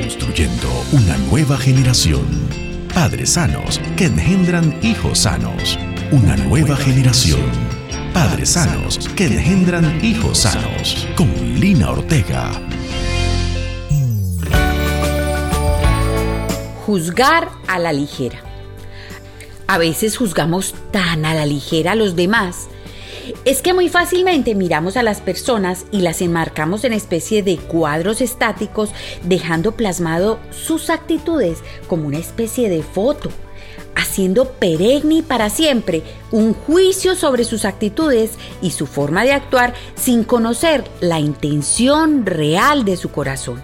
Construyendo una nueva generación. Padres sanos que engendran hijos sanos. Una nueva generación. Padres sanos que engendran hijos sanos. Con Lina Ortega. Juzgar a la ligera. A veces juzgamos tan a la ligera a los demás. Es que muy fácilmente miramos a las personas y las enmarcamos en especie de cuadros estáticos, dejando plasmado sus actitudes como una especie de foto, haciendo perenne para siempre un juicio sobre sus actitudes y su forma de actuar sin conocer la intención real de su corazón.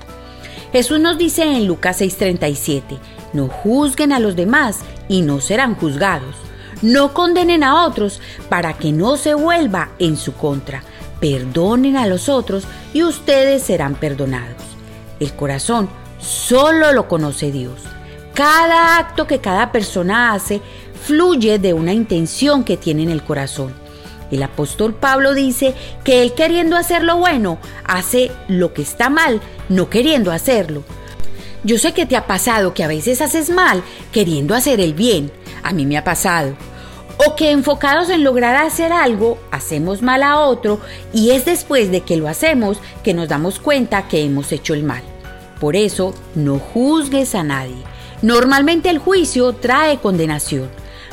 Jesús nos dice en Lucas 6:37, no juzguen a los demás y no serán juzgados. No condenen a otros para que no se vuelva en su contra. Perdonen a los otros y ustedes serán perdonados. El corazón solo lo conoce Dios. Cada acto que cada persona hace fluye de una intención que tiene en el corazón. El apóstol Pablo dice que él queriendo hacer lo bueno, hace lo que está mal, no queriendo hacerlo. Yo sé que te ha pasado que a veces haces mal queriendo hacer el bien. A mí me ha pasado. Que enfocados en lograr hacer algo, hacemos mal a otro y es después de que lo hacemos que nos damos cuenta que hemos hecho el mal. Por eso, no juzgues a nadie. Normalmente el juicio trae condenación.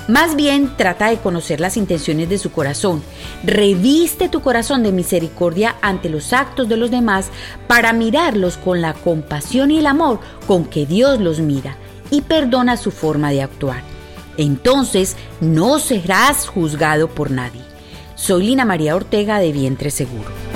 Más bien trata de conocer las intenciones de su corazón. Reviste tu corazón de misericordia ante los actos de los demás para mirarlos con la compasión y el amor con que Dios los mira y perdona su forma de actuar. Entonces no serás juzgado por nadie. Soy Lina María Ortega de Vientre Seguro.